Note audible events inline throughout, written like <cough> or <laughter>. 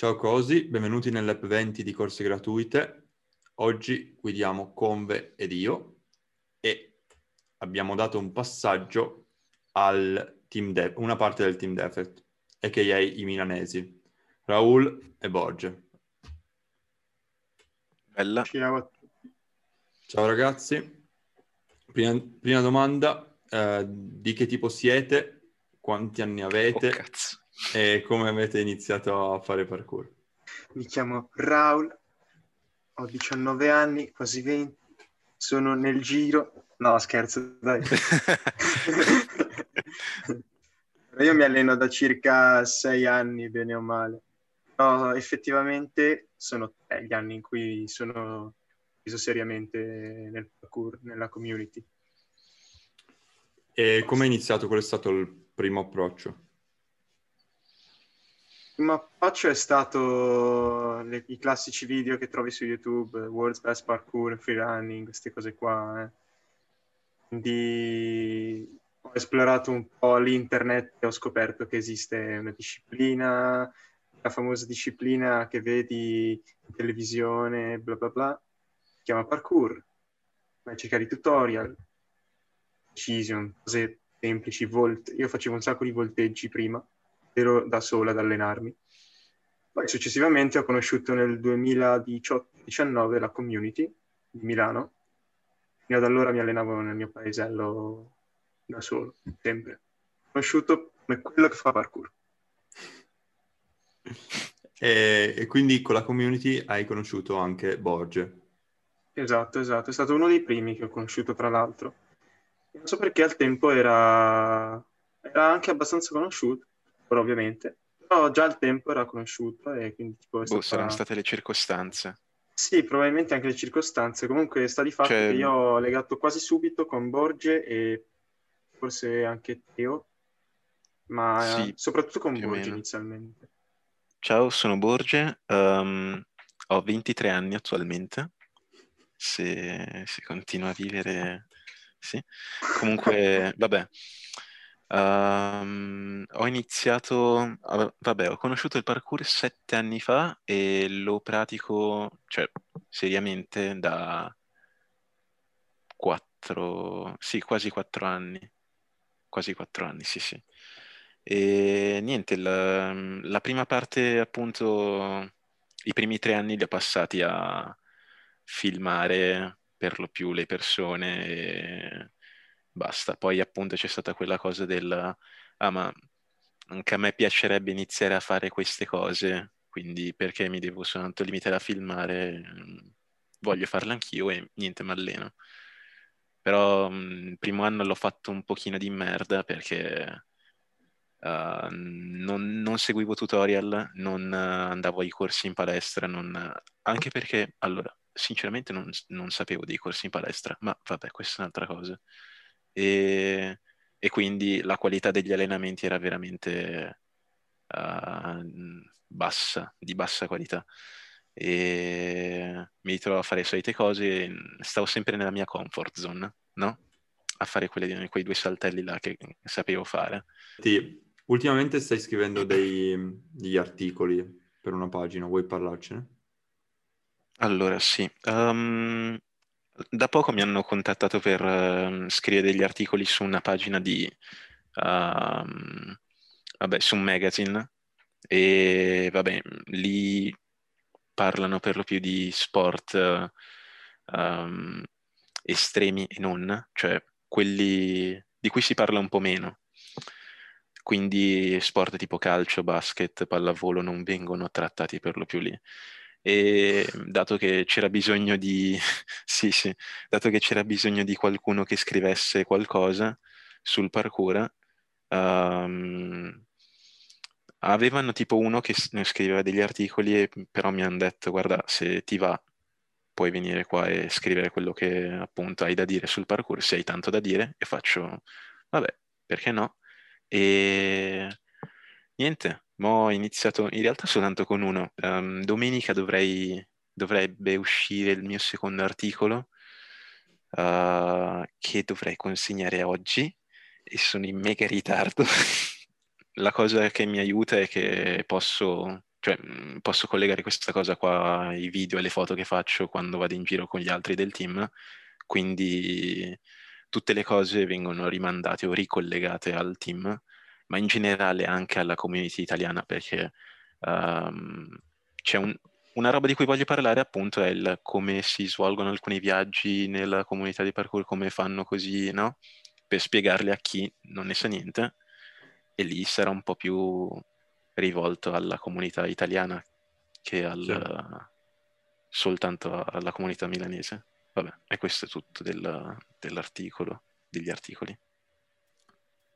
Ciao Cosi, benvenuti nell'app 20 di corse gratuite. Oggi guidiamo Conve ed io e abbiamo dato un passaggio al team de- una parte del team Defect, a.k.a. i milanesi, Raul e Borge. Bella. Ciao. Ciao ragazzi, prima, prima domanda, eh, di che tipo siete, quanti anni avete Oh, cazzo. E come avete iniziato a fare parkour? Mi chiamo Raul, ho 19 anni, quasi 20, sono nel giro. No, scherzo, dai. <laughs> Io mi alleno da circa 6 anni, bene o male. Però effettivamente sono tre gli anni in cui sono preso seriamente nel parkour, nella community. E come è iniziato? Qual è stato il primo approccio? Approccio è stato le- i classici video che trovi su YouTube, World's Best Parkour, Free Running, queste cose qua. eh. Quindi ho esplorato un po' l'internet e ho scoperto che esiste una disciplina, la famosa disciplina che vedi in televisione, bla bla bla, si chiama parkour. Vai a cercare i tutorial, precision, cose semplici, volt. Io facevo un sacco di volteggi prima, ero da sola ad allenarmi. Poi successivamente ho conosciuto nel 2018-19 la community di Milano. Fino ad allora mi allenavo nel mio paesello da solo, sempre. Conosciuto come quello che fa parkour. <laughs> E, e quindi con la community hai conosciuto anche Borge. Esatto, esatto. È stato uno dei primi che ho conosciuto, tra l'altro. Non so perché al tempo era, era anche abbastanza conosciuto, però ovviamente. Però già al tempo era conosciuto e quindi tipo Boh, saranno state le circostanze. Sì, probabilmente anche le circostanze. Comunque sta di fatto Cioè- che io ho legato quasi subito con Borge e forse anche Teo, ma Sì, soprattutto con Borge inizialmente. Ciao, sono Borge, ehm, ho 23 anni attualmente, se, se continuo a vivere, sì. Comunque, vabbè, ehm, ho iniziato, vabbè, ho conosciuto il parkour sette anni fa e lo pratico, cioè, seriamente da quattro, sì, quasi quattro anni, quasi quattro anni, sì, sì. E niente, la, la prima parte, appunto, i primi tre anni li ho passati a filmare per lo più le persone e basta. Poi, appunto, c'è stata quella cosa del ah, ma anche a me piacerebbe iniziare a fare queste cose, quindi perché mi devo soltanto limitare a filmare? Voglio farle anch'io e niente, mi alleno. Però il primo anno l'ho fatto un pochino di merda perché Uh, non, non seguivo tutorial, non andavo ai corsi in palestra, non- anche perché, allora, sinceramente non, non sapevo dei corsi in palestra, ma vabbè, questa è un'altra cosa. E, e quindi la qualità degli allenamenti era veramente uh, bassa, di bassa qualità. E mi ritrovavo a fare le solite cose, stavo sempre nella mia comfort zone, no? A fare quelle- quei due saltelli là che sapevo fare. Ti- ultimamente stai scrivendo dei- degli articoli per una pagina, vuoi parlarcene? Allora, sì. Ehm, da poco mi hanno contattato per ehm, scrivere degli articoli su una pagina di, ehm, vabbè, su un magazine e vabbè, lì parlano per lo più di sport eh, ehm, estremi e non, cioè quelli di cui si parla un po' meno. Quindi sport tipo calcio, basket, pallavolo non vengono trattati per lo più lì. E dato che c'era bisogno di, <laughs> sì, sì, dato che c'era bisogno di qualcuno che scrivesse qualcosa sul parkour, ehm, avevano tipo uno che scriveva degli articoli, e però mi hanno detto, guarda, se ti va, puoi venire qua e scrivere quello che appunto hai da dire sul parkour, se hai tanto da dire, e faccio, vabbè, perché no? E niente, mo ho iniziato in realtà soltanto con uno. Ehm, domenica dovrei, dovrebbe uscire il mio secondo articolo eh, che dovrei consegnare oggi e sono in mega ritardo. <laughs> La cosa che mi aiuta è che posso cioè, mm, posso collegare questa cosa qua ai video e alle foto che faccio quando vado in giro con gli altri del team, quindi tutte le cose vengono rimandate o ricollegate al team, ma in generale anche alla community italiana perché um, c'è un, una roba di cui voglio parlare appunto è il come si svolgono alcuni viaggi nella comunità di parkour, come fanno così, no? Per spiegarli a chi non ne sa niente e lì sarà un po' più rivolto alla comunità italiana che al, sì. soltanto alla comunità milanese. Vabbè, e questo è tutto del, dell'articolo, degli articoli.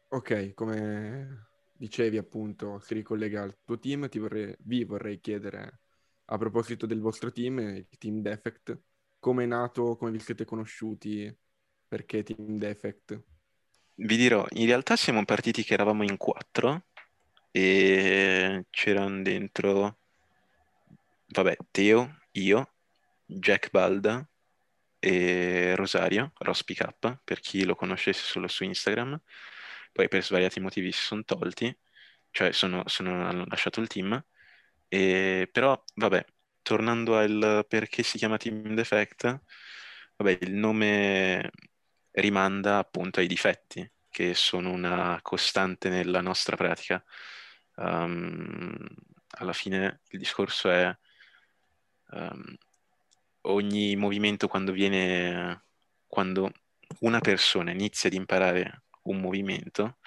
Ok, come dicevi appunto, si ricollega al tuo team, ti vorrei, vi vorrei chiedere a proposito del vostro team, il Team Defect, come è nato, come vi siete conosciuti, perché Team Defect? Vi dirò, in realtà siamo partiti che eravamo in quattro e c'erano dentro, vabbè, Teo, io, Jack Balda e Rosario, Rospi K, per chi lo conoscesse solo su Instagram, poi per svariati motivi si sono tolti, cioè sono, sono, hanno lasciato il team, e, però vabbè, tornando al perché si chiama Team Defect, vabbè, il nome rimanda appunto ai difetti, che sono una costante nella nostra pratica. Um, alla fine il discorso è um, ogni movimento quando viene, quando una persona inizia ad imparare un movimento,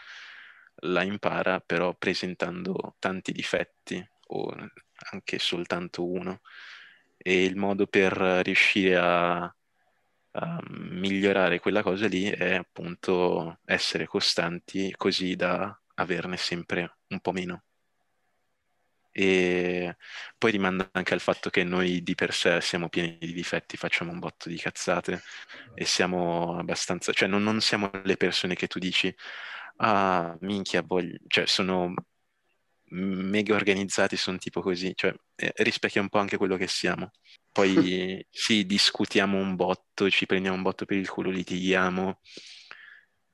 la impara però presentando tanti difetti o anche soltanto uno e il modo per riuscire a, a migliorare quella cosa lì è appunto essere costanti così da averne sempre un po' meno. E poi rimanda anche al fatto che noi di per sé siamo pieni di difetti, facciamo un botto di cazzate e siamo abbastanza, cioè non, non siamo le persone che tu dici, ah minchia, voglio, cioè sono mega organizzati, sono tipo così, cioè eh, rispecchia un po' anche quello che siamo. Poi <laughs> sì, discutiamo un botto, ci prendiamo un botto per il culo, litighiamo,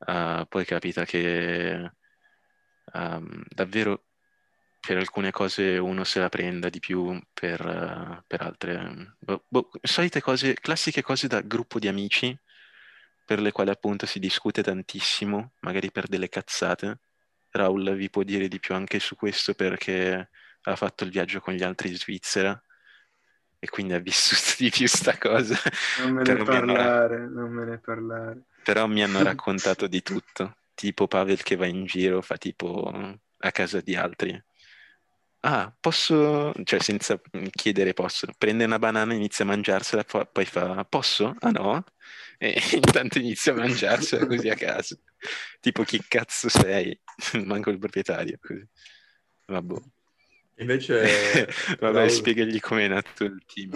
uh, poi capita che um, davvero per alcune cose uno se la prenda di più, per, uh, per altre... Boh, boh, solite cose, classiche cose da gruppo di amici, per le quali appunto si discute tantissimo, magari per delle cazzate. Raul vi può dire di più anche su questo perché ha fatto il viaggio con gli altri in Svizzera e quindi ha vissuto <laughs> di più sta cosa. Non me ne parlare, hanno... non me ne parlare. Però mi hanno <laughs> raccontato di tutto tipo Pavel che va in giro, fa tipo a casa di altri. Ah, posso, cioè senza chiedere posso, prende una banana, inizia a mangiarsela, poi fa posso? Ah no? E <laughs> intanto inizia a mangiarsela così a caso. Tipo chi cazzo sei? <laughs> Manco il proprietario. Così. Vabbè. Invece... <laughs> Vabbè, Raul... spiegagli com'è nato il team.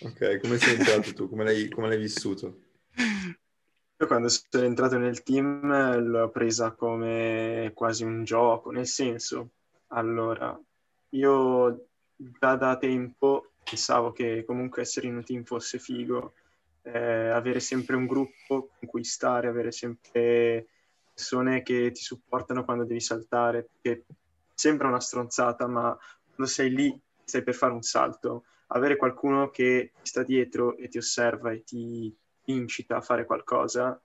ok, come sei entrato tu? Come l'hai, come l'hai vissuto? Io quando sono entrato nel team l'ho presa come quasi un gioco, nel senso, allora, io già da tempo pensavo che comunque essere in un team fosse figo, eh, avere sempre un gruppo con cui stare, avere sempre persone che ti supportano quando devi saltare, che sembra una stronzata, ma quando sei lì, stai per fare un salto, avere qualcuno che sta dietro e ti osserva e ti incita a fare qualcosa,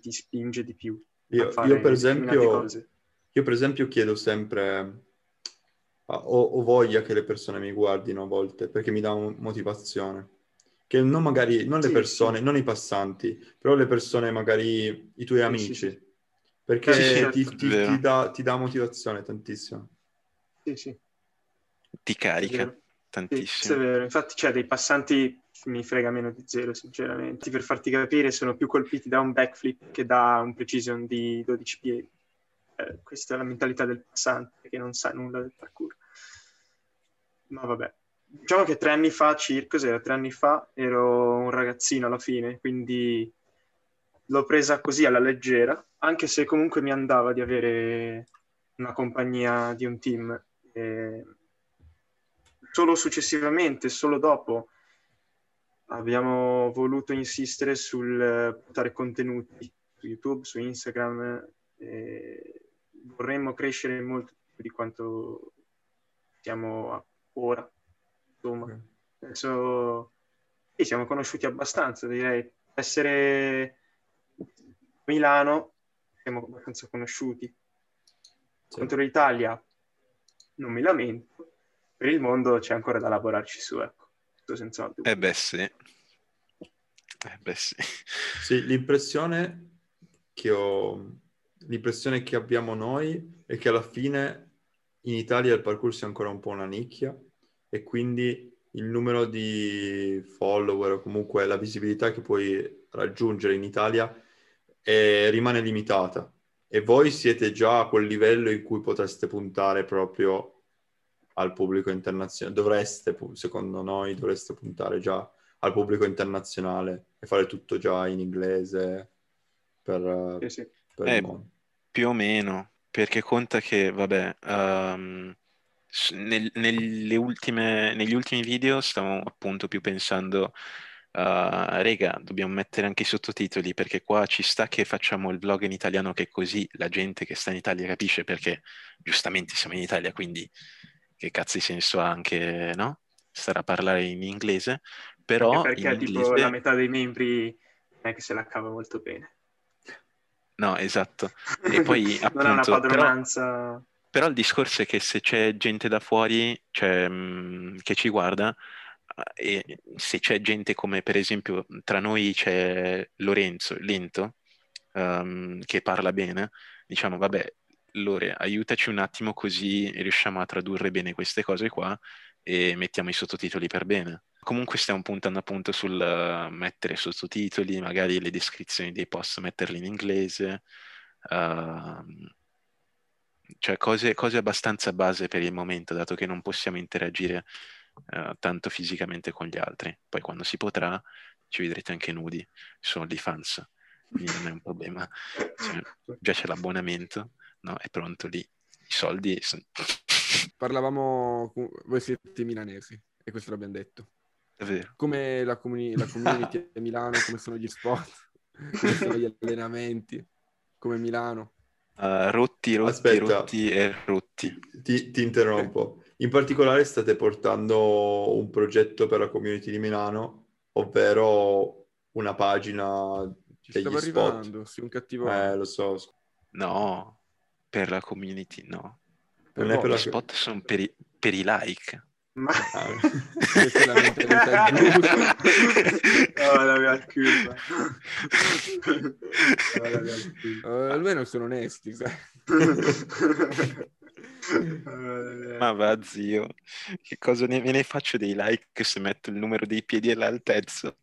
ti spinge di più. Io, io per, esempio, io per esempio chiedo sempre, ho, ho, voglia che le persone mi guardino a volte perché mi dà un, motivazione. Che non magari, non le sì, persone, sì. non i passanti, però le persone magari, i tuoi sì, amici. Perché certo. ti, ti, ti, dà, ti dà motivazione tantissimo. Sì, sì. Ti carica tantissimo. Sì, è vero. Infatti, c'è cioè, dei passanti mi frega meno di zero, sinceramente. Per farti capire, sono più colpiti da un backflip che da un precision di 12 piedi. Eh, questa è la mentalità del passante che non sa nulla del parkour. Ma vabbè. Diciamo che tre anni fa, circa, cos'era? Tre anni fa ero un ragazzino alla fine, quindi l'ho presa così alla leggera, anche se comunque mi andava di avere una compagnia di un team. E solo successivamente, solo dopo, abbiamo voluto insistere sul portare contenuti su YouTube, su Instagram. vorremmo crescere molto più di quanto siamo ora. Insomma, adesso sì, siamo conosciuti abbastanza, direi. Essere a Milano siamo abbastanza conosciuti. Sì. Contro l'Italia non mi lamento, per il mondo c'è ancora da lavorarci su, ecco. Questo senza dubbio. Eh beh sì. Eh beh sì. Sì, l'impressione che ho, l'impressione che abbiamo noi è che alla fine in Italia il parkour sia ancora un po' una nicchia e quindi il numero di follower o comunque la visibilità che puoi raggiungere in Italia eh, rimane limitata e voi siete già a quel livello in cui potreste puntare proprio al pubblico internazionale. Dovreste, secondo noi, dovreste puntare già al pubblico internazionale e fare tutto già in inglese per, Sì, sì. per Eh, il mondo. Più o meno, perché conta che, vabbè, s- nel- nelle ultime- negli ultimi video stavo appunto più pensando, eh, rega, dobbiamo mettere anche i sottotitoli perché qua ci sta che facciamo il vlog in italiano che così la gente che sta in Italia capisce perché giustamente siamo in Italia, quindi che cazzo di senso ha anche, no? Stare a parlare in inglese, però Anche perché in tipo inglese... la metà dei membri non è che se la cava molto bene. No, esatto. E <laughs> poi non ha una appunto, però- padronanza. Però il discorso è che se c'è gente da fuori cioè, mh, che ci guarda, eh, e se c'è gente come per esempio tra noi c'è Lorenzo, Lento, ehm, che parla bene, diciamo vabbè, Lore, aiutaci un attimo così riusciamo a tradurre bene queste cose qua e mettiamo i sottotitoli per bene. Comunque stiamo puntando appunto sul eh, mettere sottotitoli, magari le descrizioni dei post metterli in inglese. ehm, cioè cose, cose abbastanza base per il momento, dato che non possiamo interagire eh, tanto fisicamente con gli altri. Poi quando si potrà ci vedrete anche nudi su OnlyFans, quindi non è un problema. Cioè, già c'è l'abbonamento, no? È pronto lì. I soldi sono... Parlavamo, voi siete milanesi e questo l'abbiamo detto. Come la, comuni- la community a Milano, come sono gli sport, come sono gli allenamenti, come Milano. Uh, rotti, rotti, Aspetta. rotti e rotti. Ti, ti interrompo. In particolare state portando un progetto per la community di Milano, ovvero una pagina Ci degli stava spot. arrivando, sì, un cattivo... Eh, lo so. No, per la community no. per non è per la- spot sono per i, per i like. Ma... Ah. <laughs> Questa è la mentalità <laughs> giusta. Oh, la mia. Oh, la mia curva. Eh, almeno sono onesti, sai. Ma va, zio, che cosa ne, me ne faccio dei like se metto il numero dei piedi all'altezza? <laughs>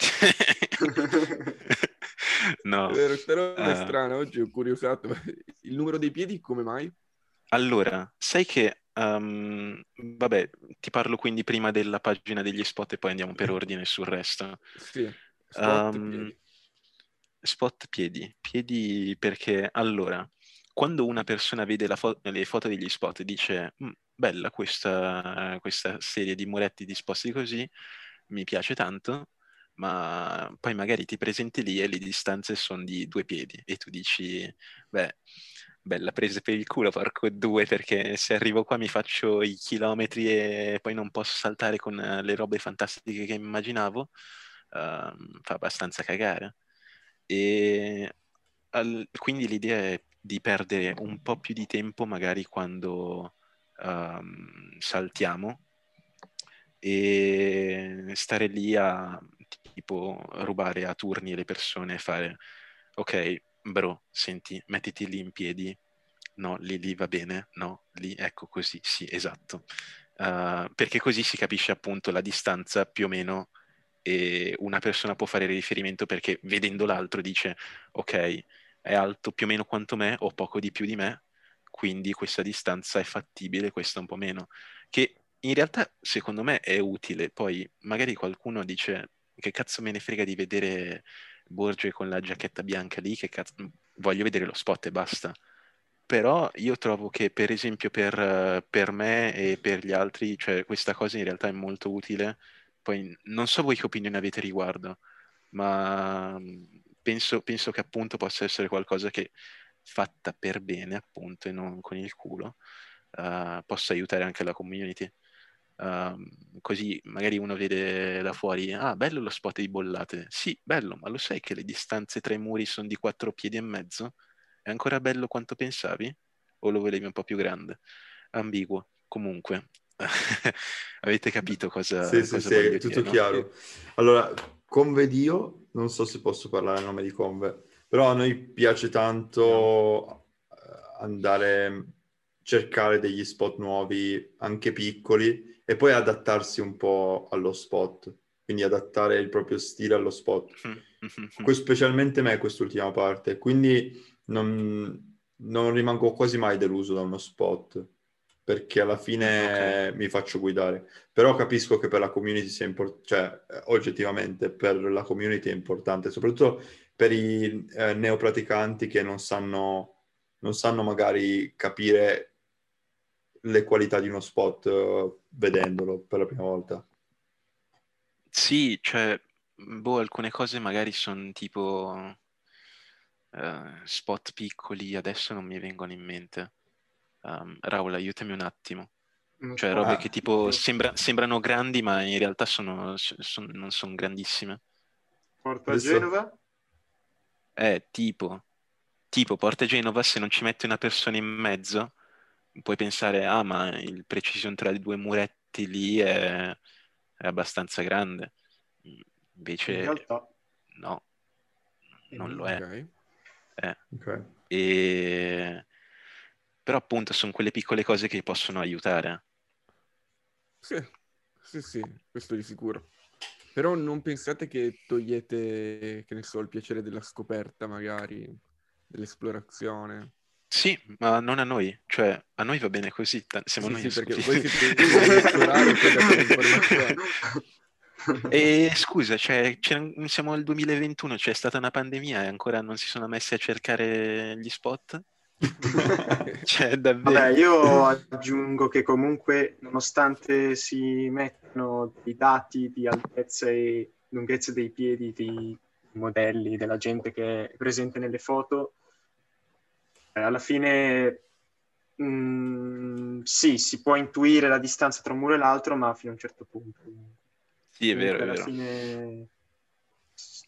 no, È vero, roba è Eh. strana, oggi ho curiosato. Il numero dei piedi come mai? Allora, sai che, um, vabbè, ti parlo quindi prima della pagina degli spot e poi andiamo per <laughs> ordine sul resto. Sì, spot, Um, piedi. Spot piedi, piedi perché allora, quando una persona vede fo- le foto degli spot e dice "Mm, bella questa, questa serie di muretti disposti così, mi piace tanto, ma poi magari ti presenti lì e le distanze sono di due piedi e tu dici beh, bella presa per il culo, porco due, perché se arrivo qua mi faccio i chilometri e poi non posso saltare con eh, le robe fantastiche che immaginavo, ehm, fa abbastanza cagare. E al- quindi l'idea è di perdere un po' più di tempo magari quando ehm, saltiamo e stare lì a tipo rubare a turni le persone e fare ok bro senti mettiti lì in piedi. No lì lì va bene? No lì ecco così sì esatto. Uh, perché così si capisce appunto la distanza più o meno e una persona può fare riferimento perché vedendo l'altro dice ok è alto più o meno quanto me o poco di più di me quindi questa distanza è fattibile questa un po' meno. Che in realtà secondo me è utile. Poi magari qualcuno dice che cazzo me ne frega di vedere Borgia con la giacchetta bianca lì che cazzo voglio vedere lo spot e basta però io trovo che per esempio per, eh, per me e per gli altri, cioè questa cosa in realtà è molto utile. Poi non so voi che opinione avete riguardo, ma mm, penso, penso che appunto possa essere qualcosa che fatta per bene appunto e non con il culo, eh, possa aiutare anche la community. Um, così magari uno vede da fuori, ah, bello lo spot di bollate. Sì, bello, ma lo sai che le distanze tra i muri sono di quattro piedi e mezzo? È ancora bello quanto pensavi? O lo volevi un po' più grande? Ambiguo. Comunque, <laughs> avete capito cosa, sì, cosa sì, sì, tutto dire, chiaro. No? Allora, Conve Dio, non so se posso parlare a nome di Conve, però a noi piace tanto eh, andare cercare degli spot nuovi, anche piccoli, e poi adattarsi un po' allo spot, quindi adattare il proprio stile allo spot. <laughs> Specialmente me quest'ultima parte, quindi non, non rimango quasi mai deluso da uno spot perché alla fine okay. mi faccio guidare. Però capisco che per la community sia importante, cioè oggettivamente per la community è importante, soprattutto per i eh, neopraticanti che non sanno, non sanno magari capire le qualità di uno spot uh, vedendolo per la prima volta. Sì, cioè, boh, alcune cose magari sono tipo uh, spot piccoli, adesso non mi vengono in mente. Um, Raul, aiutami un attimo. Cioè, robe ah. che tipo sembra, sembrano grandi, ma in realtà sono, sono, non sono grandissime. Porta Adesso... Genova? Eh, tipo. Tipo, Porta Genova, se non ci metti una persona in mezzo, puoi pensare, ah, ma il precision tra i due muretti lì è, è abbastanza grande. Invece, in realtà... no, non lo è. Okay. Eh. Okay. E... Però appunto sono quelle piccole cose che possono aiutare. Sì, sì, sì, questo di sicuro. Però non pensate che togliete, che ne so, il piacere della scoperta magari, dell'esplorazione? Sì, ma non a noi, cioè a noi va bene così, t- siamo sì, noi sì, perché voi siete <laughs> <laughs> E scusa, cioè, siamo al 2021, c'è stata una pandemia e ancora non si sono messi a cercare gli spot? <laughs> cioè, davvero. Vabbè, io aggiungo che comunque, nonostante si mettano i dati di altezza e lunghezza dei piedi dei modelli della gente che è presente nelle foto, alla fine mh, mm, sì, si può intuire la distanza tra un muro e l'altro, ma fino a un certo punto. Sì, è vero, alla è vero. Fine...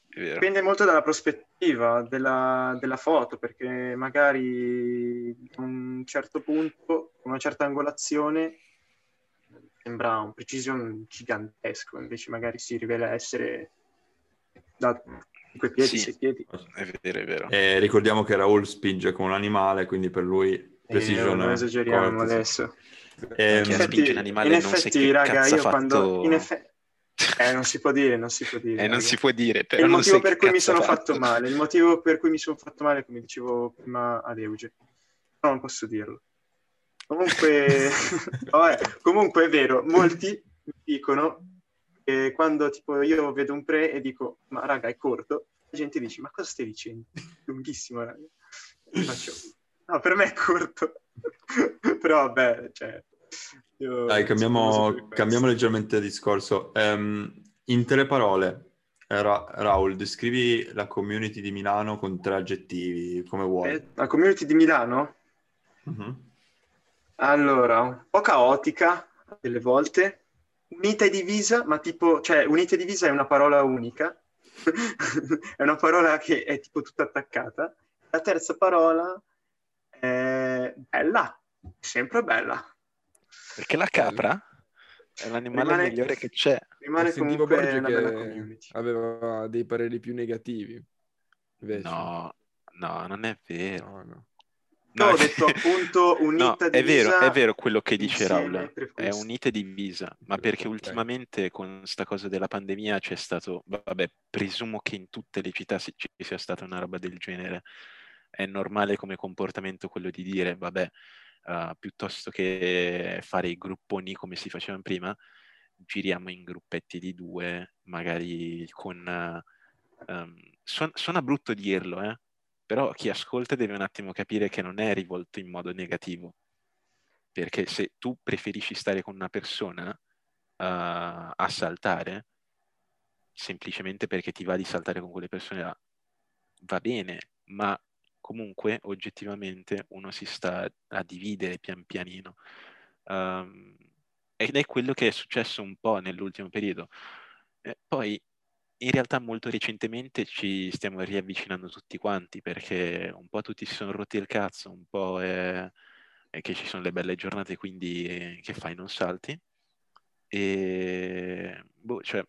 Dipende molto dalla prospettiva della, della, foto, perché magari a un certo punto, con una certa angolazione, sembra un precision gigantesco, invece magari si rivela essere da 5 piedi, 6 sì, piedi. È vero, è vero. Eh, ricordiamo che Raul spinge come un animale, quindi per lui precision... Eh, non esageriamo corte, adesso. Eh, in effetti, in effetti raga, io quando... In effetti, eh, non si può dire, non si può dire. Eh, non si può dire, però il motivo per cui mi sono fatto. fatto male, il motivo per cui mi sono fatto male, come dicevo prima ad Euge, no, non posso dirlo. Comunque, <laughs> vabbè, comunque è vero, molti dicono che quando tipo io vedo un pre e dico, ma raga, è corto, la gente dice, ma cosa stai dicendo? Lunghissimo, raga. E faccio, no, per me è corto. <laughs> però vabbè, cioè, io Dai, cambiamo, cambiamo leggermente discorso. Um, in tre parole, Ra- Raul, descrivi la community di Milano con tre aggettivi, come vuoi. Eh, la community di Milano? Uh-huh. Allora, un po' caotica delle volte, unita e divisa, ma tipo, cioè, unita e divisa è una parola unica, <laughs> è una parola che è tipo tutta attaccata. La terza parola è bella, sempre bella. Perché la capra è l'animale rimane, migliore che c'è. Rimane comunque una bella community. Aveva dei pareri più negativi. Invece. No, no, non è vero. No, no. No, ho detto <laughs> appunto unita no, è vero, è vero quello che dice Raul, è unita e divisa, ma perché ultimamente con questa cosa della pandemia c'è stato, vabbè, presumo che in tutte le città ci sia stata una roba del genere, è normale come comportamento quello di dire, vabbè, uh, piuttosto che fare i grupponi come si facevano prima, giriamo in gruppetti di due, magari con... Uh, um, suona, suona brutto dirlo, eh? Però chi ascolta deve un attimo capire che non è rivolto in modo negativo, perché se tu preferisci stare con una persona uh, a saltare, semplicemente perché ti va di saltare con quelle persone là, va bene, ma comunque oggettivamente uno si sta a dividere pian pianino. Um, ed è quello che è successo un po' nell'ultimo periodo. Eh, poi in realtà molto recentemente ci stiamo riavvicinando tutti quanti perché un po' tutti si sono rotti il cazzo, un po' è, è che ci sono le belle giornate, quindi eh, che fai, non salti. E boh, cioè,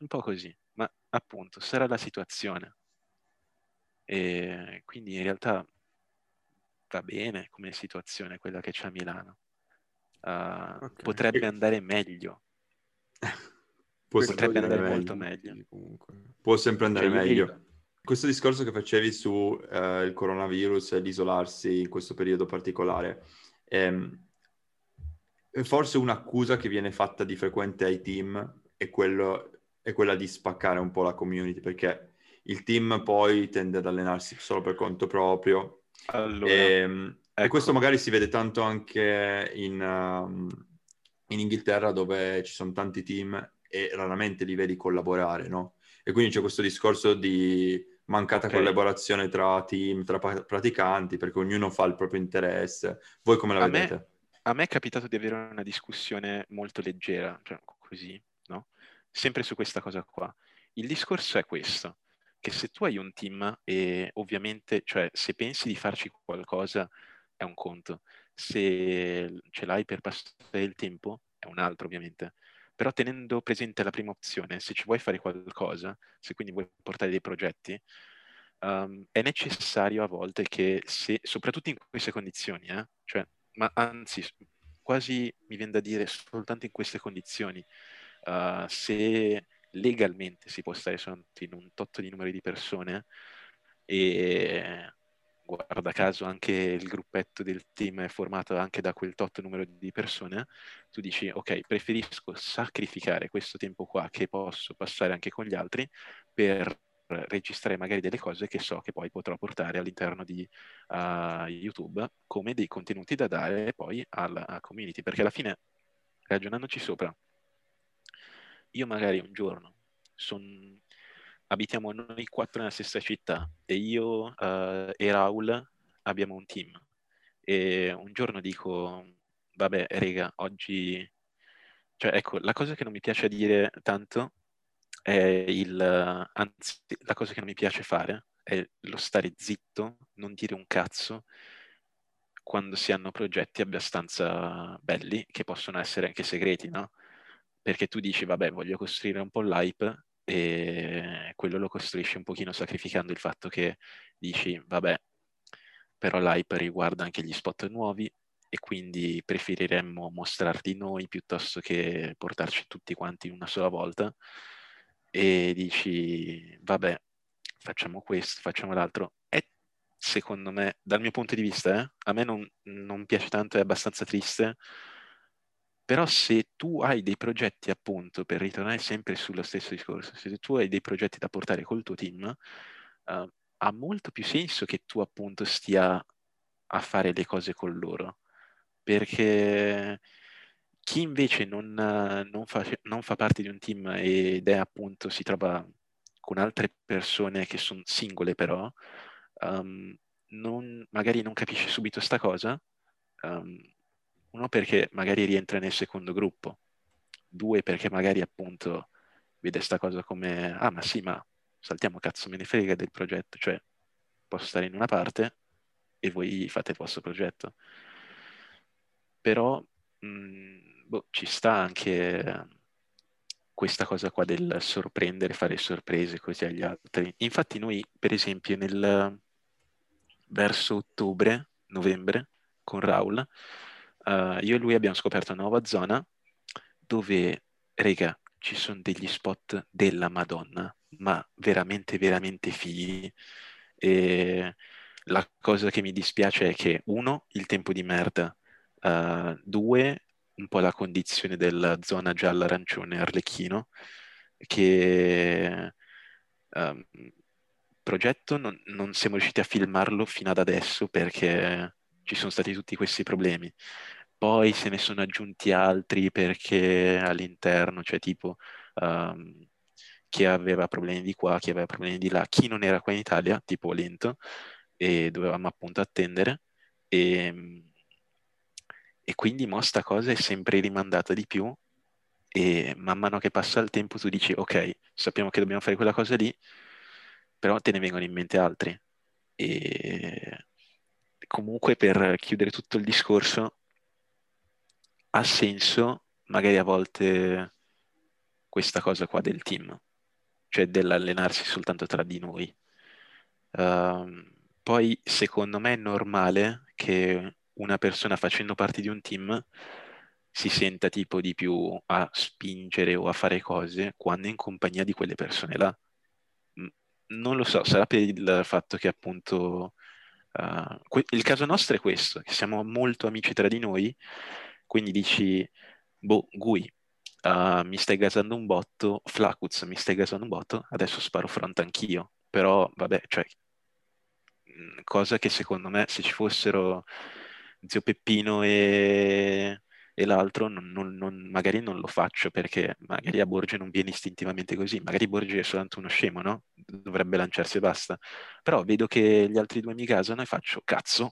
un po' così, ma appunto sarà la situazione. E quindi in realtà va bene come situazione quella che c'è a Milano. Uh, okay. Potrebbe andare meglio. Può potrebbe andare meglio. molto meglio. Può sempre andare cioè, meglio. Questo discorso che facevi sul uh, coronavirus e l'isolarsi in questo periodo particolare, ehm, forse un'accusa che viene fatta di frequente ai team è, quello, è quella di spaccare un po' la community, perché il team poi tende ad allenarsi solo per conto proprio. Allora, e, ehm, ecco. e questo magari si vede tanto anche in, um, in Inghilterra dove ci sono tanti team e raramente li vedi collaborare, no? E quindi c'è questo discorso di mancata okay. collaborazione tra team, tra praticanti, perché ognuno fa il proprio interesse. Voi come la a vedete? Me, a me è capitato di avere una discussione molto leggera, cioè così, no? Sempre su questa cosa qua. Il discorso è questo, che se tu hai un team e ovviamente, cioè se pensi di farci qualcosa è un conto, se ce l'hai per passare il tempo è un altro ovviamente però tenendo presente la prima opzione, se ci vuoi fare qualcosa, se quindi vuoi portare dei progetti, um, è necessario a volte che, se, soprattutto in queste condizioni, eh, cioè, ma anzi, quasi mi viene da dire soltanto in queste condizioni, uh, se legalmente si può stare soltanto in un tot di numeri di persone e guarda caso anche il gruppetto del team è formato anche da quel tot numero di persone, tu dici ok, preferisco sacrificare questo tempo qua che posso passare anche con gli altri per registrare magari delle cose che so che poi potrò portare all'interno di uh, YouTube come dei contenuti da dare poi alla community, perché alla fine, ragionandoci sopra, io magari un giorno sono abitiamo noi quattro nella stessa città e io uh, e Raul abbiamo un team. E un giorno dico, vabbè, rega, oggi... Cioè, ecco, la cosa che non mi piace dire tanto è il... Anzi, la cosa che non mi piace fare è lo stare zitto, non dire un cazzo, quando si hanno progetti abbastanza belli, che possono essere anche segreti, no? Perché tu dici, vabbè, voglio costruire un po' l'hype, e quello lo costruisci un pochino sacrificando il fatto che dici, vabbè, però l'hype riguarda anche gli spot nuovi e quindi preferiremmo mostrarti noi piuttosto che portarci tutti quanti una sola volta e dici, vabbè, facciamo questo, facciamo l'altro. E secondo me, dal mio punto di vista, eh, a me non, non piace tanto, è abbastanza triste però se tu hai dei progetti, appunto, per ritornare sempre sullo stesso discorso, se tu hai dei progetti da portare col tuo team, uh, ha molto più senso che tu appunto stia a fare le cose con loro. Perché chi invece non, non, fa, non fa parte di un team ed è appunto, si trova con altre persone che sono singole però, um, non, magari non capisce subito sta cosa, um, uno perché magari rientra nel secondo gruppo, due perché magari appunto vede sta cosa come, ah ma sì, ma saltiamo cazzo me ne frega del progetto, cioè posso stare in una parte e voi fate il vostro progetto. Però mh, mm, boh, ci sta anche questa cosa qua del sorprendere, fare sorprese così agli altri. Infatti noi, per esempio, nel verso ottobre, novembre, con Raul, uh, io e lui abbiamo scoperto una nuova zona dove, rega, ci sono degli spot della Madonna, ma veramente, veramente fighi. E la cosa che mi dispiace è che, uno, il tempo di merda, uh, due, un po' la condizione della zona gialla-arancione arlecchino, che um, progetto non, non siamo riusciti a filmarlo fino ad adesso perché ci sono stati tutti questi problemi. Poi se ne sono aggiunti altri perché all'interno, cioè tipo um, chi aveva problemi di qua, chi aveva problemi di là, chi non era qua in Italia, tipo lento, e dovevamo appunto attendere. E, e quindi mo sta cosa è sempre rimandata di più e man mano che passa il tempo tu dici ok, sappiamo che dobbiamo fare quella cosa lì, però te ne vengono in mente altri. E comunque per chiudere tutto il discorso, ha senso magari a volte questa cosa qua del team, cioè dell'allenarsi soltanto tra di noi. Uh, poi secondo me è normale che una persona facendo parte di un team si senta tipo di più a spingere o a fare cose quando è in compagnia di quelle persone là. Non lo so, sarà per il fatto che appunto uh, que- il caso nostro è questo, che siamo molto amici tra di noi, quindi dici, boh, Gui, uh, mi stai gasando un botto, Flacuz, mi stai gasando un botto, adesso sparo front anch'io, però vabbè, cioè, cosa che secondo me se ci fossero zio Peppino e, e l'altro non, non, non, magari non lo faccio perché magari a Borgia non viene istintivamente così, magari Borgia è soltanto uno scemo, no? Dovrebbe lanciarsi e basta. Però vedo che gli altri due mi gasano e faccio cazzo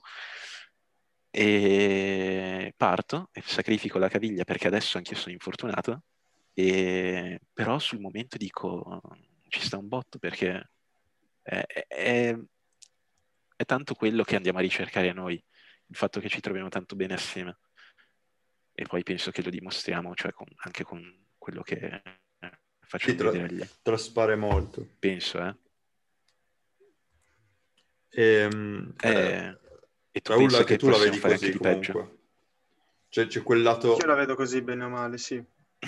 e parto e sacrifico la caviglia perché adesso anch'io sono infortunato, e... però sul momento dico ci sta un botto perché è, è, è tanto quello che andiamo a ricercare noi, il fatto che ci troviamo tanto bene assieme. E poi penso che lo dimostriamo, cioè con, anche con quello che facciamo sì, vedere Traspare molto. Penso, eh. Ehm, eh, eh, e tu Raul, che tu la vedi così comunque. Cioè, c'è quel lato... Io la vedo così bene o male, sì.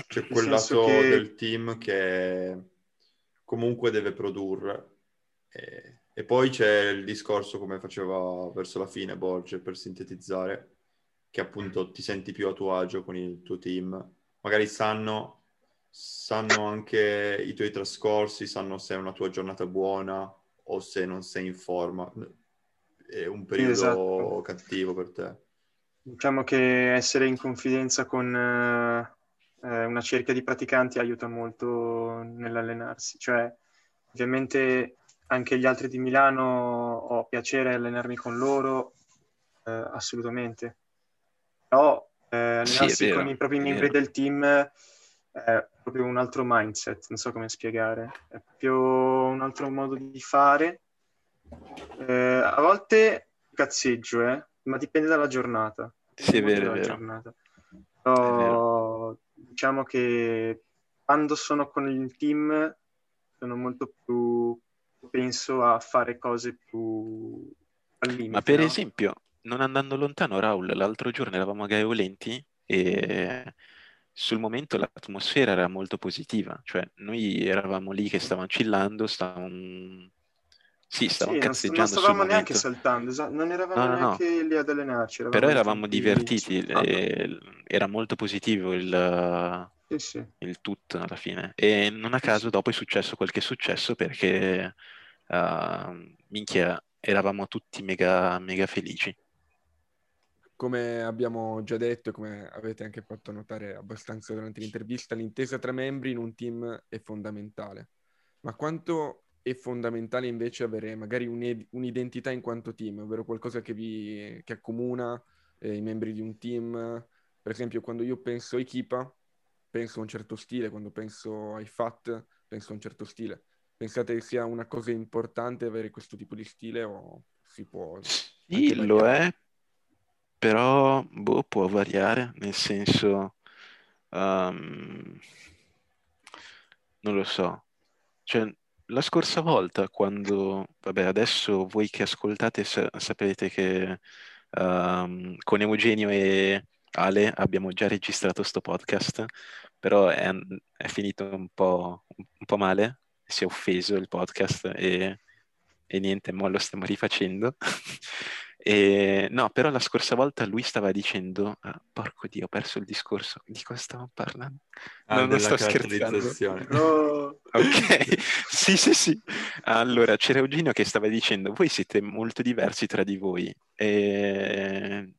C'è quel lato che... del team che comunque deve produrre. E e poi c'è il discorso, come faceva verso la fine Borge, per sintetizzare, che appunto ti senti più a tuo agio con il tuo team. Magari sanno, sanno anche i tuoi trascorsi, sanno se è una tua giornata buona o se non sei in forma. È un periodo esatto. cattivo per te. Diciamo che essere in confidenza con eh, una cerchia di praticanti aiuta molto nell'allenarsi. Cioè, ovviamente anche gli altri di Milano ho piacere allenarmi con loro, eh, assolutamente. Però eh, allenarsi sì, vero, con i propri membri del team è proprio un altro mindset, non so come spiegare, è proprio un altro modo di fare. Eh, a volte cazzeggio, eh, ma dipende dalla giornata. Sì, è vero, è vero. Giornata. Però, diciamo che quando sono con il team sono molto più penso a fare cose più al limite. Ma per no? esempio, non andando lontano, Raul, l'altro giorno eravamo a Gaiolenti e sul momento l'atmosfera era molto positiva, cioè noi eravamo lì che stavamo chillando, stavamo... Sì, stavamo sì, cazzeggiando Non stavamo neanche saltando, esatto. non eravamo no, neanche no. lì ad allenarci. Eravamo Però eravamo divertiti, e... era molto positivo il, sì, sì. il tutto alla fine. E non a caso dopo è successo quel che è successo perché uh, minchia, eravamo tutti mega, mega felici. Come abbiamo già detto e come avete anche fatto notare abbastanza durante l'intervista, l'intesa tra membri in un team è fondamentale. Ma quanto è fondamentale invece avere magari un'identità in quanto team, ovvero qualcosa che vi che accomuna eh, i membri di un team? Per esempio, quando io penso a Equipa, penso a un certo stile, quando penso ai FAT, penso a un certo stile. Pensate che sia una cosa importante avere questo tipo di stile o si può... Sì, lo è, però boh, può variare, nel senso... Um, non lo so. Cioè, la scorsa volta, quando... Vabbè, adesso voi che ascoltate sa- sapete che um, con Eugenio e Ale abbiamo già registrato sto podcast, però è, è finito un po', un po' male si è offeso il podcast e, e niente, mo lo stiamo rifacendo. <laughs> e, no, però la scorsa volta lui stava dicendo, ah, porco Dio, ho perso il discorso, di cosa stavo parlando? Ah, non, non sto scherzando. No. ok, <laughs> sì, sì, sì. Allora, c'era Eugenio che stava dicendo, voi siete molto diversi tra di voi. E...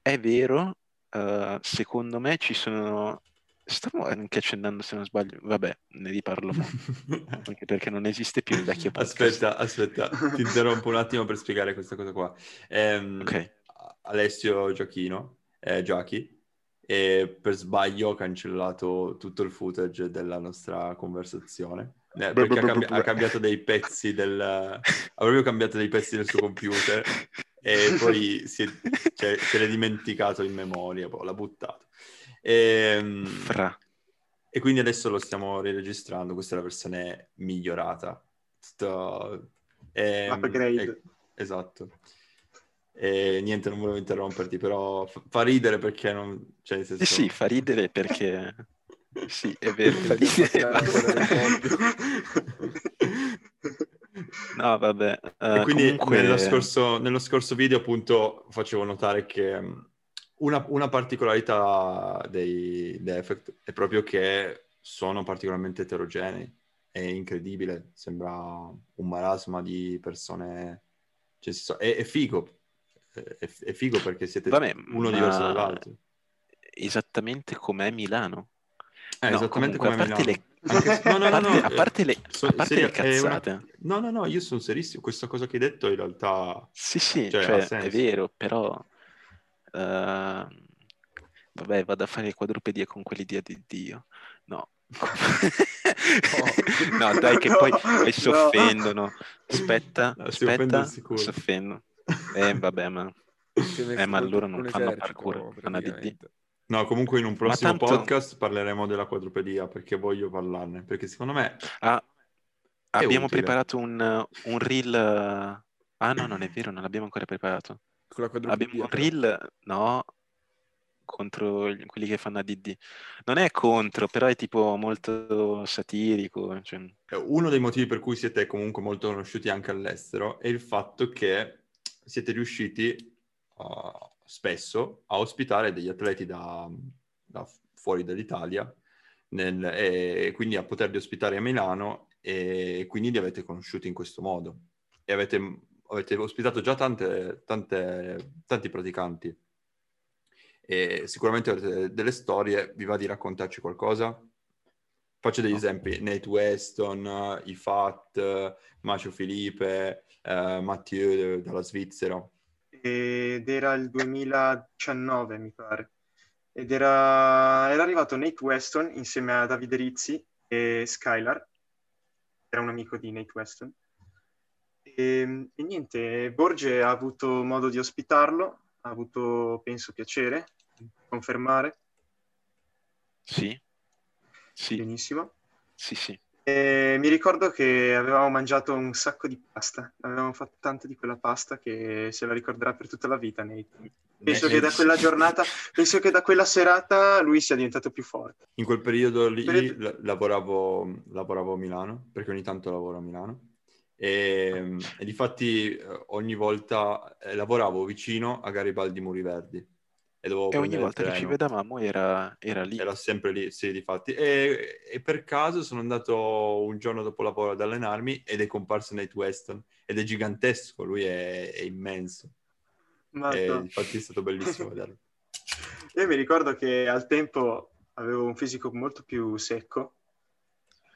È vero, uh, secondo me ci sono Stavo anche accennando se non sbaglio, vabbè, ne riparlo <laughs> anche perché non esiste più il vecchio podcast. Aspetta, <laughs> aspetta, ti interrompo un attimo per spiegare questa cosa qua. Ehm, ok. Alessio Giochino, eh, Jackie, e per sbaglio ho cancellato tutto il footage della nostra conversazione. Eh, perché ha, cambi- ha cambiato dei pezzi del... ha proprio cambiato dei pezzi del suo computer e poi si è, cioè, se l'è dimenticato in memoria, poi l'ha buttato. E, Fra. e quindi adesso lo stiamo riregistrando, questa è la versione migliorata. Sto, ehm, Upgrade. e- esatto. E niente, non volevo interromperti, però fa, ridere perché non... Cioè, senso, Eh sì, fa ridere perché... <laughs> Sì, è vero, fa ridere. <laughs> No, vabbè. eh, E quindi comunque... nello, scorso, nello scorso video appunto facevo notare che una, una particolarità dei, dei Effect è proprio che sono particolarmente eterogenei. È incredibile, sembra un marasma di persone... Cioè, è, è figo, è, è figo perché siete Vabbè, uno diverso dall'altro. Esattamente com'è Milano. Eh, No, esattamente comunque, come a parte Milano. le- Anche no, no, no, <laughs> no, a parte le, so- a parte serio, le è una- cazzate. No, no, no, io sono serissimo. Questa cosa che hai detto in realtà... Sì, sì, Cioè, cioè, è vero, però... ehm, vabbè, vado a fare quadrupedia con quell'idea di Dio. No. <laughs> no, dai, che poi, <laughs> No, poi si no. offendono. Aspetta, No, si aspetta, sicuro. si offendono. Eh, vabbè, ma... Si Eh, ma loro non fanno parkour, fanno ADD. praticamente. No, comunque in un prossimo tanto- podcast parleremo della quadrupedia perché voglio parlarne, perché secondo me Ah, abbiamo utile. preparato un, un reel... Ah no, non è vero, non l'abbiamo ancora preparato. Con la quadrupedia, Abbiamo un reel, no, contro gli- quelli che fanno ADD. Non è contro, però è tipo molto satirico. cioè- eh, uno dei motivi per cui siete comunque molto conosciuti anche all'estero è il fatto che siete riusciti uh, spesso a ospitare degli atleti da, da fuori dall'Italia nel- e quindi a poterli ospitare a Milano e quindi li avete conosciuti in questo modo e avete, avete ospitato già tante, tante- tanti praticanti e sicuramente avete delle storie, vi va di raccontarci qualcosa? Faccio degli esempi, Nate Weston, i Fat, Macio Filipe, eh, Mathieu dalla Svizzera. ed era il 2019, mi pare. Ed era, era arrivato Nate Weston insieme a Davide Rizzi e Skylar, era un amico di Nate Weston. E, e niente, Borge ha avuto modo di ospitarlo, ha avuto, penso, piacere, confermare, Sì, sì, benissimo. sì, sì. E mi ricordo che avevamo mangiato un sacco di pasta, avevamo fatto tanto di quella pasta che se la ricorderà per tutta la vita, Nate. Penso che da quella giornata, penso che da quella serata lui sia diventato più forte. In quel periodo lì la- lavoravo, lavoravo a Milano, perché ogni tanto lavoro a Milano. E, e difatti eh, ogni volta eh, lavoravo vicino a Garibaldi Muri Verdi e dovevo E ogni volta che ci vedevamo era, era lì. Era sempre lì, sì, difatti. E, e per caso sono andato un giorno dopo lavoro ad allenarmi ed è comparso Nate Weston ed è gigantesco, lui è, è immenso. Ma E infatti è stato bellissimo vederlo. <laughs> Io mi ricordo che al tempo avevo un fisico molto più secco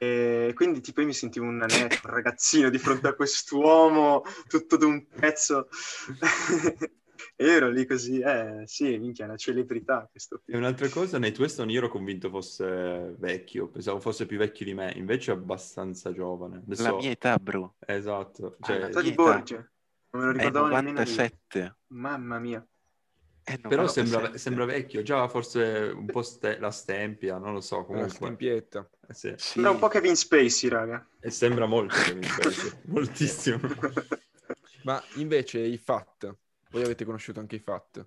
e quindi tipo io mi sentivo un nanetto, un ragazzino di fronte a quest'uomo tutto d'un pezzo. <laughs> e io ero lì così, eh sì, minchia, è una celebrità questo E un'altra cosa, Nate Weston io ero convinto fosse vecchio, pensavo fosse più vecchio di me, invece è abbastanza giovane. Adesso... La mia età, bro. Esatto, Ah, cioè, la Età di. Borgia, non me lo ricordavo nemmeno io. 97. Mamma mia. È però 97. sembra, sembra vecchio, già forse un po' ste- la stempia, non lo so, La comunque. stempietta. Eh sì. Sì. Sembra un po' Kevin Spacey, raga. E sembra molto Kevin Spacey, <laughs> moltissimo. <laughs> Ma invece i FAT, voi avete conosciuto anche i FAT.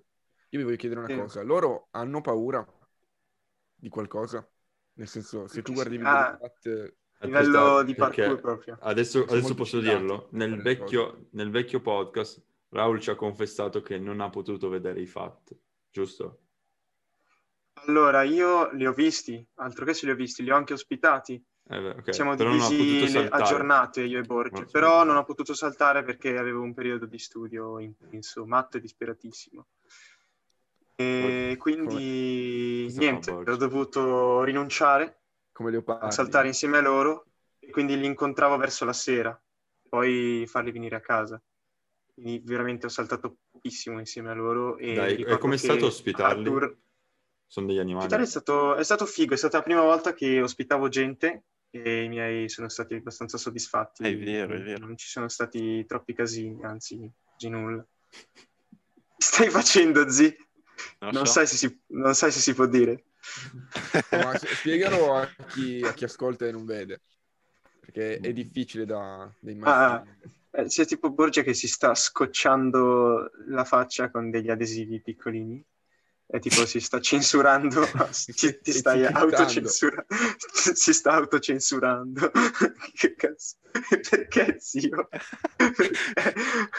Io vi voglio chiedere una Sì. cosa. Loro hanno paura di qualcosa? Nel senso, se tu guardi i video Ah, FAT, Livello Aspetta, di parkour proprio. Adesso, adesso posso dirlo, a nel vecchio, nel vecchio podcast Raul ci ha confessato che non ha potuto vedere i FAT, giusto? Allora, io li ho visti, altro che se li ho visti, li ho anche ospitati. Eh beh, ok, Siamo però divisi le- a giornate io e Borgia, Non però non ho potuto saltare perché avevo un periodo di studio intenso, matto e disperatissimo. E quindi Cosa fa niente, Borgia? ho dovuto rinunciare come a saltare insieme a loro e quindi li incontravo verso la sera, poi farli venire a casa. Quindi veramente ho saltato tantissimo insieme a loro. E Dai, e com'è stato ospitarli? Arthur- Sono degli animali. È stato, è stato figo, è stata la prima volta che ospitavo gente e i miei sono stati abbastanza soddisfatti. È vero, è vero. Non ci sono stati troppi casini, anzi, quasi nulla. <laughs> Stai facendo, zi? Non, Non, so. sai se si, non sai se si può dire. <laughs> Ma spiegalo a <laughs> chi, a chi ascolta e non vede, perché è difficile da, da immaginare. Eh, c'è tipo Borgia che si sta scocciando la faccia con degli adesivi piccolini. E tipo si sta censurando, <laughs> <laughs> ti, ti stai autocensurando, <laughs> si sta autocensurando. che cazzo? Perché zio?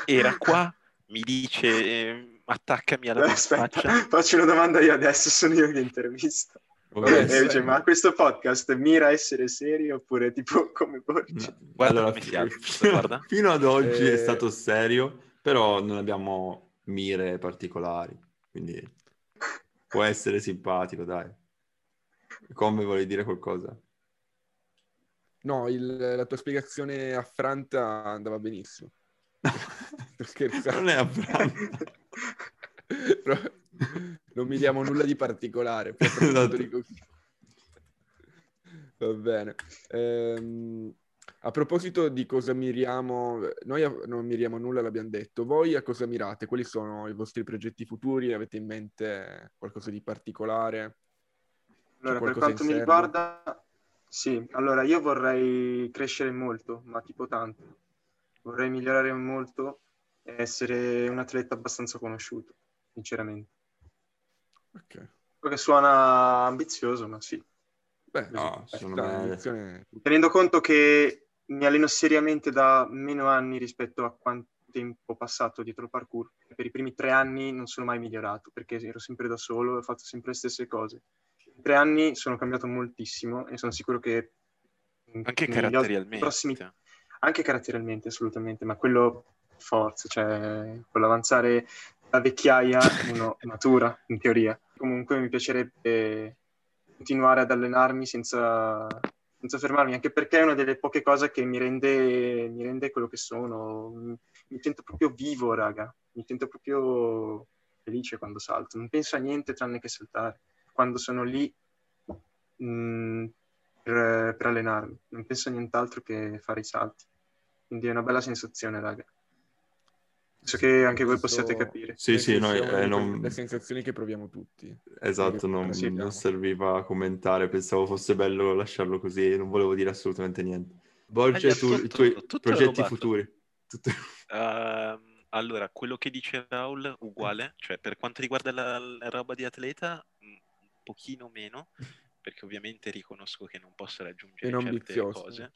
Era qua, mi dice eh, attaccami alla tua Aspetta, faccia. faccio una domanda io adesso, sono io che intervisto. Vabbè, E dice, ma questo podcast mira a essere serio oppure tipo <laughs> come Borgia? No. Guarda Allora, come si fi- alza, guarda. <laughs> fino ad oggi è Eh. stato serio, però non abbiamo mire particolari, quindi può essere simpatico, dai. Come vuoi dire qualcosa? No, il- la tua spiegazione affranta andava benissimo. <laughs> Sto scherzando. non è affrante. Però non mi diamo nulla di particolare. <laughs> Esatto. Va bene. Ehm, a proposito di cosa miriamo, noi a- non miriamo nulla, l'abbiamo detto. Voi a cosa mirate? Quali sono i vostri progetti futuri? Avete in mente qualcosa di particolare? Allora, per quanto mi riguarda, sì, allora io vorrei crescere molto, ma tipo tanto. Vorrei migliorare molto e essere un atleta abbastanza conosciuto, sinceramente. Ok. Quello che suona ambizioso, ma sì. Beh, No, secondo me- Tenendo conto che mi alleno seriamente da meno anni rispetto a quanto tempo ho passato dietro il parkour. Per i primi tre anni non sono mai migliorato perché ero sempre da solo e ho fatto sempre le stesse cose. In tre anni sono cambiato moltissimo e sono sicuro che Anche caratterialmente. prossimi anche caratterialmente assolutamente, ma quello forza, cioè quello avanzare da vecchiaia uno <laughs> matura in teoria. Comunque mi piacerebbe continuare ad allenarmi senza, senza fermarmi, anche perché è una delle poche cose che mi rende, mi rende quello che sono. Mi, sento proprio vivo, raga, mi sento proprio felice quando salto, non penso a niente tranne che saltare. Quando sono lì mh, per, per allenarmi, non penso a nient'altro che fare i salti. Quindi è una bella sensazione, raga. Penso che anche voi Questo- possiate capire. Sì, sì, noi eh, non... quelle sensazioni che proviamo tutti. Esatto, non, non no. serviva a commentare, pensavo fosse bello lasciarlo così, non volevo dire assolutamente niente. Borgia, tu, i tuoi tutto progetti futuri? Tutto- Ehm, allora, quello che dice Raul, uguale, cioè per quanto riguarda la, la roba di atleta, un pochino meno, perché ovviamente riconosco che non posso raggiungere certe ambizioso. cose.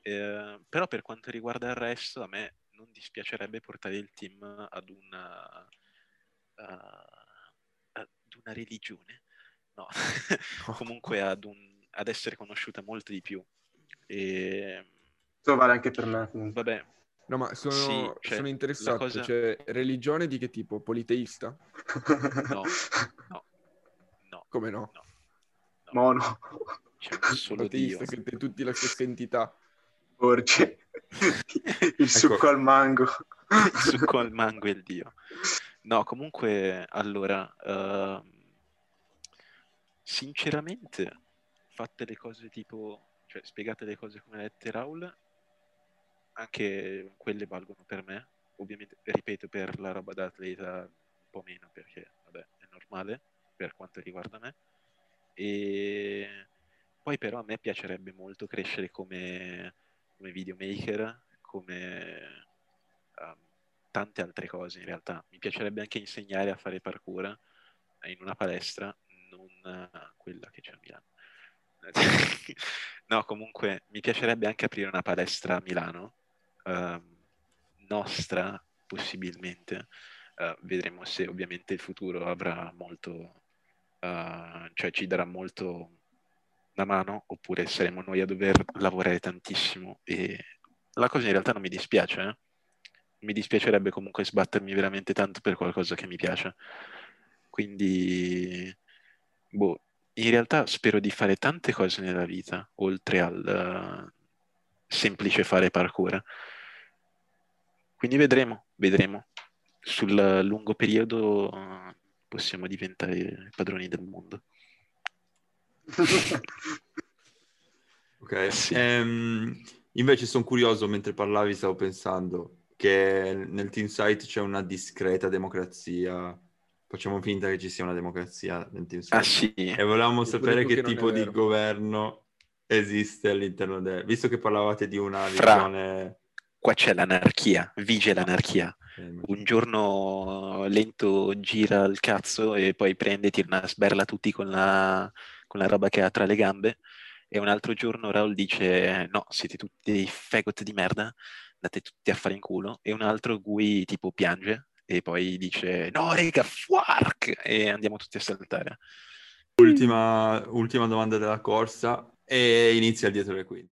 Eh, però per quanto riguarda il resto, a me non dispiacerebbe portare il team ad una, eh, ad una religione, no, <laughs> comunque ad, un- ad essere conosciuta molto di più. E, Questo vale anche per me. vabbè, No, ma sono, Sì, cioè, sono interessato. cosa- Cioè, religione di che tipo? Politeista? no, <laughs> no, no, Come no? no. Mono, C'è un solo Dio. Monoteista, siete tutti la stessa entità. Orge, <laughs> il succo al mango. Il succo al mango e il Dio. No, comunque, allora, ehm, sinceramente, fatte le cose tipo, cioè spiegate le cose come dette Raul, anche quelle valgono per me. Ovviamente, ripeto, per la roba da atleta un po' meno, perché, vabbè, è normale per quanto riguarda me. E poi però a me piacerebbe molto crescere come, come videomaker, come ehm, tante altre cose in realtà. Mi piacerebbe anche insegnare a fare parkour eh, in una palestra, non eh, quella che c'è a Milano. <laughs> no, comunque mi piacerebbe anche aprire una palestra a Milano, ehm, nostra possibilmente. Eh, vedremo se ovviamente il futuro avrà molto, eh, cioè ci darà molto una mano oppure saremo noi a dover lavorare tantissimo e la cosa in realtà non mi dispiace, eh. mi dispiacerebbe comunque sbattermi veramente tanto per qualcosa che mi piace. Quindi, boh, in realtà spero di fare tante cose nella vita, oltre al eh, semplice fare parkour. Quindi vedremo, vedremo. sul lungo periodo eh, possiamo diventare padroni del mondo. <laughs> ok, Sì. Ehm, invece sono curioso, mentre parlavi stavo pensando che nel Team Site c'è una discreta democrazia. Facciamo finta che ci sia una democrazia nel Team Site. Ah sì, E volevamo Io sapere che che tipo di governo esiste all'interno del... Visto che parlavate di una Fra. visione... qua c'è l'anarchia, vige l'anarchia. Un giorno lento gira il cazzo e poi prende, tira una sberla tutti con la, con la roba che ha tra le gambe e un altro giorno Raul dice no, siete tutti dei fagot di merda, andate tutti a fare in culo e un altro Gui tipo piange e poi dice no rega, fuark e andiamo tutti a saltare. ultima, ultima domanda della corsa e inizia dietro le quinte.